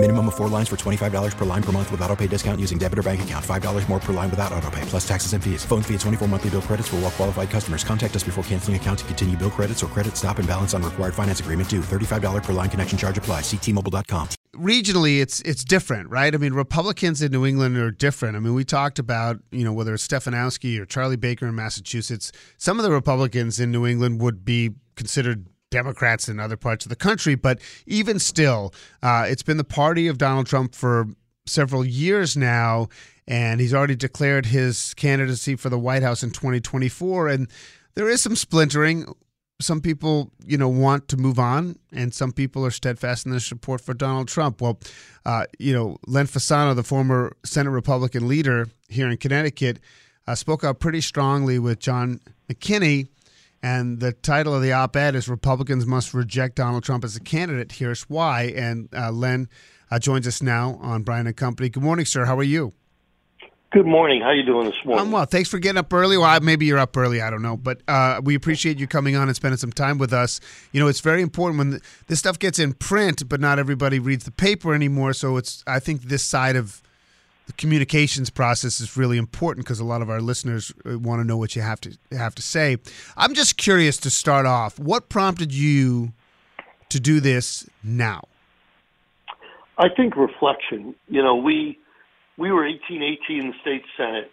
Minimum of four lines for $25 per line per month with auto pay discount using debit or bank account. $5 more per line without auto pay, plus taxes and fees. Phone fee at 24 monthly bill credits for all well qualified customers. Contact us before canceling account to continue bill credits or credit stop and balance on required finance agreement due. $35 per line connection charge apply. Ctmobile.com. regionally it's it's different, right? I mean, Republicans in New England are different. I mean, we talked about, you know, whether it's Stefanowski or Charlie Baker in Massachusetts, some of the Republicans in New England would be considered Democrats in other parts of the country, but even still, uh, it's been the party of Donald Trump for several years now, and he's already declared his candidacy for the White House in 2024. And there is some splintering some people, you know, want to move on, and some people are steadfast in their support for Donald Trump. Well, uh, you know, Len Fasano, the former Senate Republican leader here in Connecticut, uh, spoke out pretty strongly with John McKinney, and the title of the op-ed is "Republicans Must Reject Donald Trump as a Candidate." Here's why. And uh, Len uh, joins us now on Brian and Company. Good morning, sir. How are you? Good morning. How are you doing this morning? I'm well. Thanks for getting up early. Well, maybe you're up early. I don't know, but uh, we appreciate you coming on and spending some time with us. You know, it's very important when this stuff gets in print, but not everybody reads the paper anymore. So it's I think this side of the communications process is really important because a lot of our listeners uh, want to know what you have to have to say. I'm just curious to start off. What prompted you to do this now? I think reflection. You know, we we were 1818 in the state senate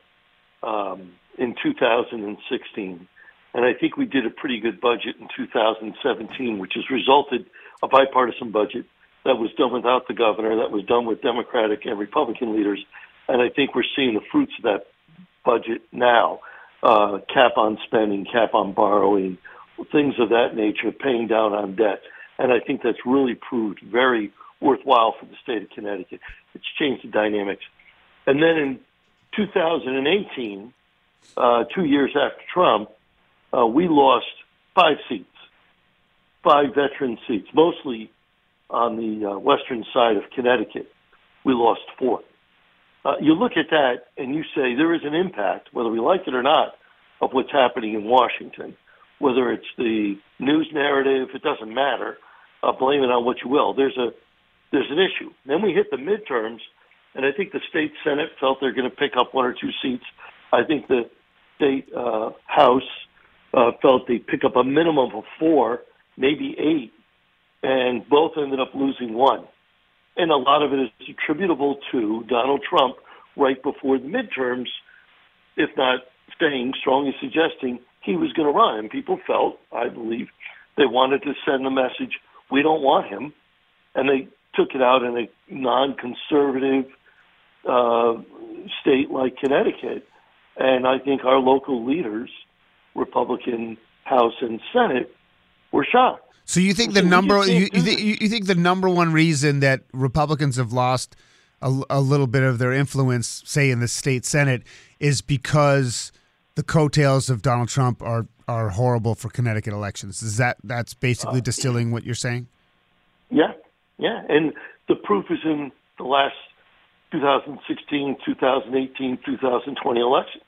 um, in 2016, and I think we did a pretty good budget in 2017, which has resulted a bipartisan budget that was done without the governor, that was done with Democratic and Republican leaders, and I think we're seeing the fruits of that budget now. Uh, cap on spending, cap on borrowing, things of that nature, paying down on debt, and I think that's really proved very worthwhile for the state of Connecticut. It's changed the dynamics. And then in 2018, uh, two years after Trump, uh, we lost five seats, five veteran seats, mostly on the uh, western side of Connecticut. We lost four. Uh, you look at that and you say there is an impact, whether we like it or not, of what's happening in Washington. Whether it's the news narrative, it doesn't matter. Uh, blame it on what you will. There's a there's an issue. Then we hit the midterms, and I think the state senate felt they're going to pick up one or two seats. I think the state uh, house uh, felt they'd pick up a minimum of four, maybe eight, and both ended up losing one. And a lot of it is attributable to Donald Trump right before the midterms, if not saying, strongly suggesting he was going to run. And people felt, I believe, they wanted to send the message, we don't want him. And they took it out in a non-conservative uh, state like Connecticut, and I think our local leaders, Republican House and Senate, were shocked. So you think the number you, you, th- you think the number one reason that Republicans have lost a, a little bit of their influence, say in the state senate, is because the coattails of Donald Trump are are horrible for Connecticut elections. Is that that's basically Uh, distilling what you're saying? Yeah, yeah, and the proof is in the last 2016, 2018, 2020 election,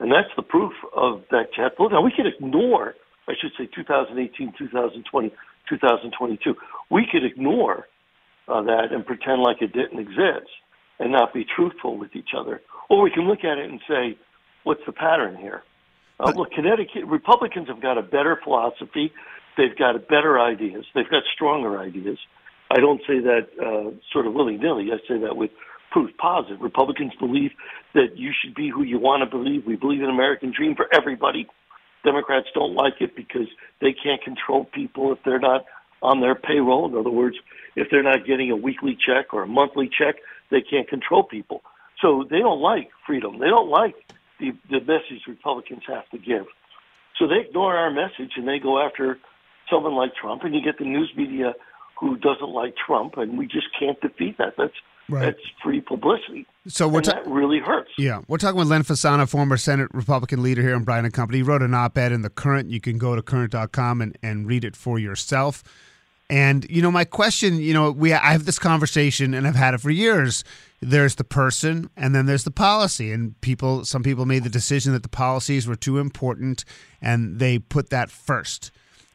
and that's the proof of that. Now we can ignore, I should say, 2018, 2020, 2022. We could ignore uh, that and pretend like it didn't exist and not be truthful with each other, or we can look at it and say, what's the pattern here? Uh, look, Connecticut Republicans have got a better philosophy. They've got better ideas. They've got stronger ideas. I don't say that uh, sort of willy nilly. I say that with proof positive. Republicans believe that you should be who you want to believe. We believe in American dream for everybody. Democrats don't like it because they can't control people if they're not on their payroll. In other words, if they're not getting a weekly check or a monthly check, they can't control people. So they don't like freedom. They don't like the, the message Republicans have to give. So they ignore our message and they go after someone like Trump, and you get the news media who doesn't like Trump, and we just can't defeat that. That's Right. that's free publicity. So we're ta- that really hurts. Yeah, we're talking with Len Fasano, former Senate Republican leader here in Brian and Company. He wrote an op-ed in the Courant. You can go to courant.com and, and read it for yourself. And you know, my question, you know, we I have this conversation and I've had it for years. There's the person and then there's the policy. And people some people made the decision that the policies were too important and they put that first.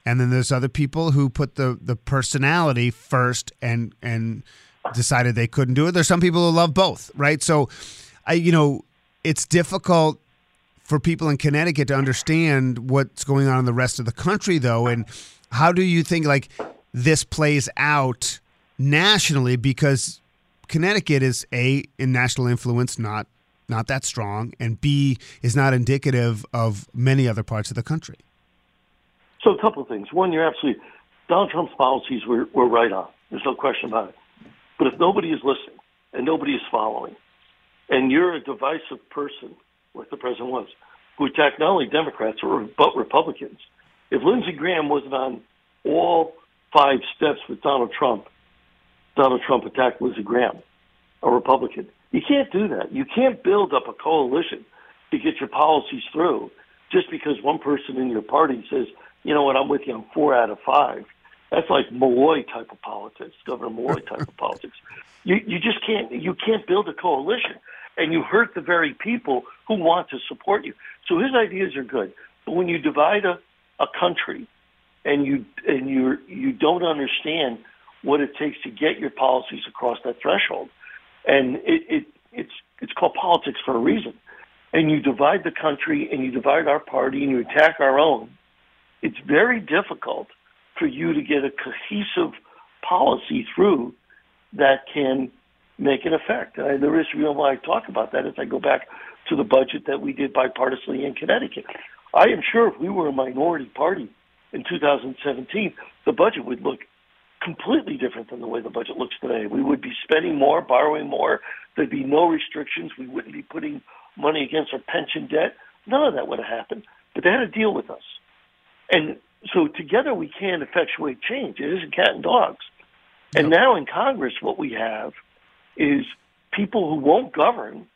And then there's other people who put the the personality first and and decided they couldn't do it. There's some people who love both, right? So I you know, it's difficult for people in Connecticut to understand what's going on in the rest of the country though and how do you think like this plays out nationally because Connecticut is a in national influence not not that strong and b is not indicative of many other parts of the country. So a couple of things. One, you're absolutely Donald Trump's policies were, were right on. There's no question about it. But if nobody is listening and nobody is following, and you're a divisive person, like the president was, who attacked not only Democrats but Republicans, if Lindsey Graham wasn't on all five steps with Donald Trump, Donald Trump attacked Lindsey Graham, a Republican. You can't do that. You can't build up a coalition to get your policies through just because one person in your party says, you know what, I'm with you on four out of five. That's like Malloy type of politics, Governor Malloy type of politics. You you just can't you can't build a coalition, and you hurt the very people who want to support you. So his ideas are good, but when you divide a, a country and you and you you don't understand what it takes to get your policies across that threshold. And it, it it's it's called politics for a reason. And you divide the country and you divide our party and you attack our own. It's very difficult for you to get a cohesive policy through that can make an effect. And the reason why I talk about that is I go back to the budget that we did bipartisanly in Connecticut. I am sure if we were a minority party in 2017, the budget would look completely different than the way the budget looks today. We would be spending more, borrowing more. There'd be no restrictions. We wouldn't be putting money against our pension debt. None of that would have happened. But they had to deal with us. And so together we can effectuate change. It isn't cat and dogs. And now in Congress, what we have is people who won't govern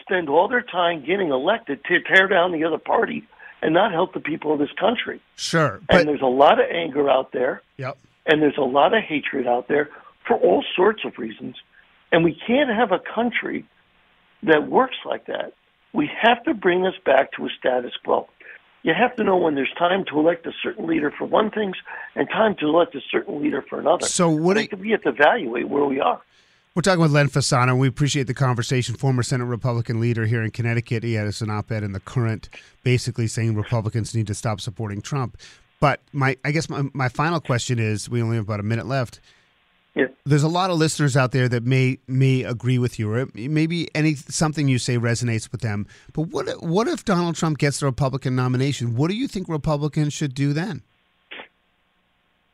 spend all their time getting elected to tear down the other party and not help the people of this country. Sure. But, and there's a lot of anger out there. Yep. And there's a lot of hatred out there for all sorts of reasons. And we can't have a country that works like that. We have to bring us back to a status quo. You have to know when there's time to elect a certain leader for one thing and time to elect a certain leader for another. So what we have to evaluate where we are. We're talking with Len Fasano. We appreciate the conversation. Former Senate Republican leader here in Connecticut. He had an op-ed in the Courant, basically saying Republicans need to stop supporting Trump. But my, I guess my, my final question is: We only have about a minute left. Yeah. There's a lot of listeners out there that may may agree with you, or maybe any something you say resonates with them. But what what if Donald Trump gets the Republican nomination? What do you think Republicans should do then?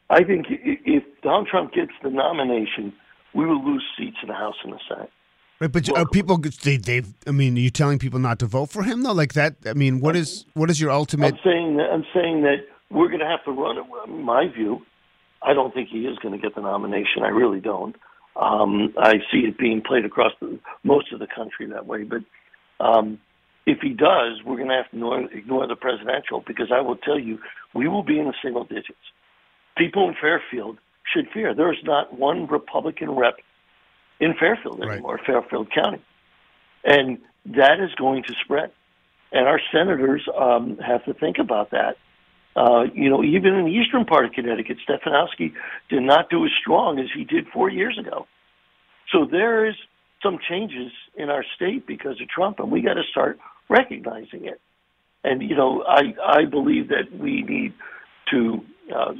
I think if Donald Trump gets the nomination, we will lose seats in the House and the Senate. Right, but are people they they've I mean, are you telling people not to vote for him though? Like that I mean, what is what is your ultimate I'm saying that I'm saying that we're going to have to run. My view, I don't think he is going to get the nomination. I really don't. Um, I see it being played across the, most of the country that way. But um, if he does, we're going to have to ignore, ignore the presidential because I will tell you, we will be in the single digits. People in Fairfield should fear. There is not one Republican rep in Fairfield anymore, right. Fairfield County. And that is going to spread. And our senators um, have to think about that. Uh, you know, even in the eastern part of Connecticut, Stefanowski did not do as strong as he did four years ago. So there is some changes in our state because of Trump, and we got to start recognizing it. And you know, I I believe that we need to uh,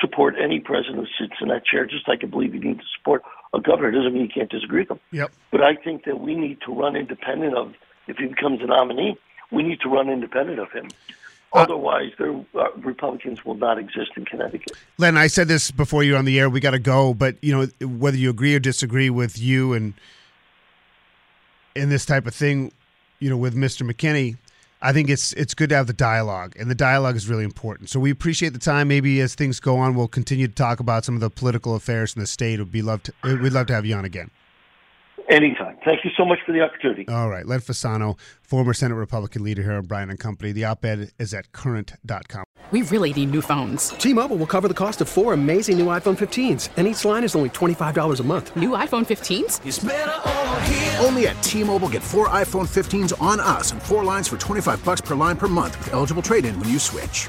support any president who sits in that chair, just like I believe you need to support a governor. It doesn't mean you can't disagree with them. Yep. But I think that we need to run independent of, if he becomes a nominee, we need to run independent of him. Uh, Otherwise, the uh, Republicans will not exist in Connecticut. Len, I said this before you on the air. We got to go, but you know whether you agree or disagree with you and in this type of thing, you know, with Mr. McKinney, I think it's it's good to have the dialogue, and the dialogue is really important. So we appreciate the time. Maybe as things go on, we'll continue to talk about some of the political affairs in the state. Would be loved. To, we'd love to have you on again. Anytime. Thank you so much for the opportunity. All right. Len Fasano, former Senate Republican leader here at Brian and Company. The op ed is at courant.com. We really need new phones. T Mobile will cover the cost of four amazing new iPhone 15s, and each line is only $25 a month. New iPhone 15s? Only at T Mobile get four iPhone 15s on us and four lines for 25 bucks per line per month with eligible trade in when you switch.